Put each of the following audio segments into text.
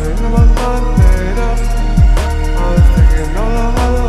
What you do? I was thinking all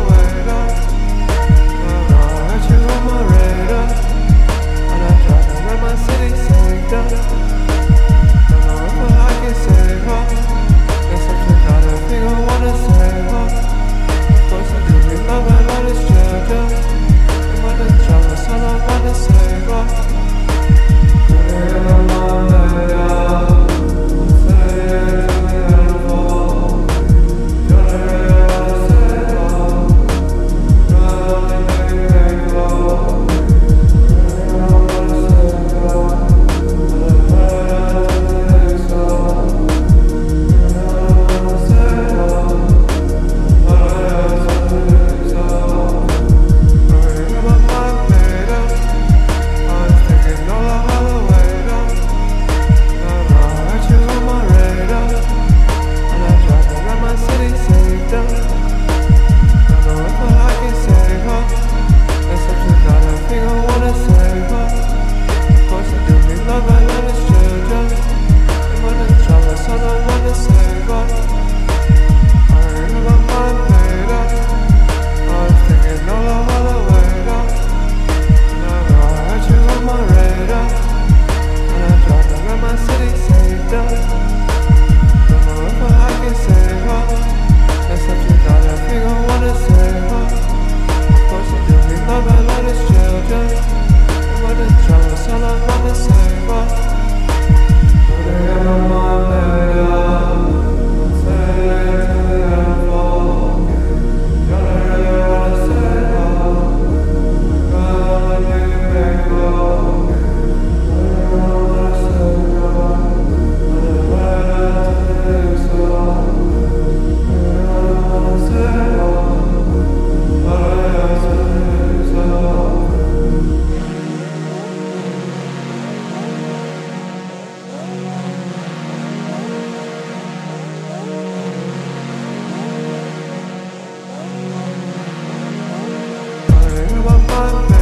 one, one, one.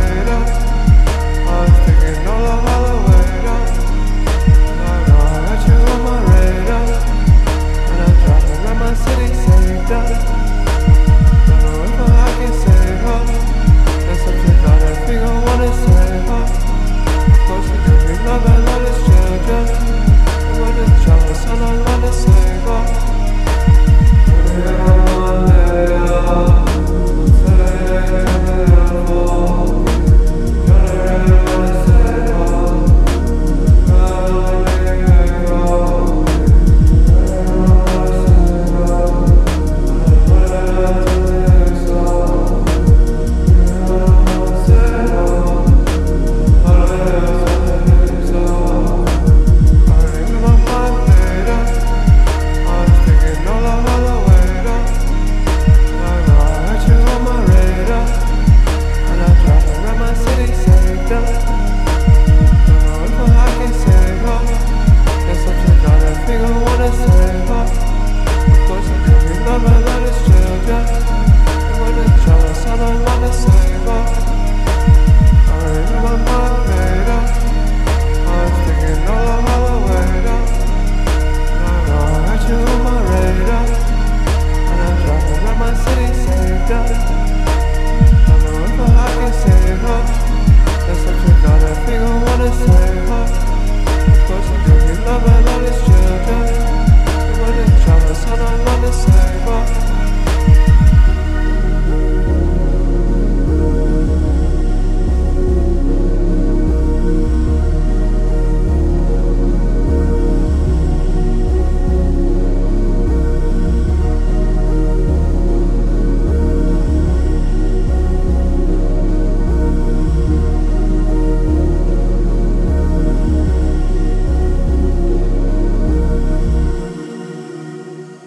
summer love is children. And when the trouble summer love is over. I remember my made up. I was thinking all the way down. Now I have you on my radar, and I'm driving around my city saved up. I know if I can save her. That's what you gotta figure wanna save her. But you do me love love is children. And when the trouble summer love is over.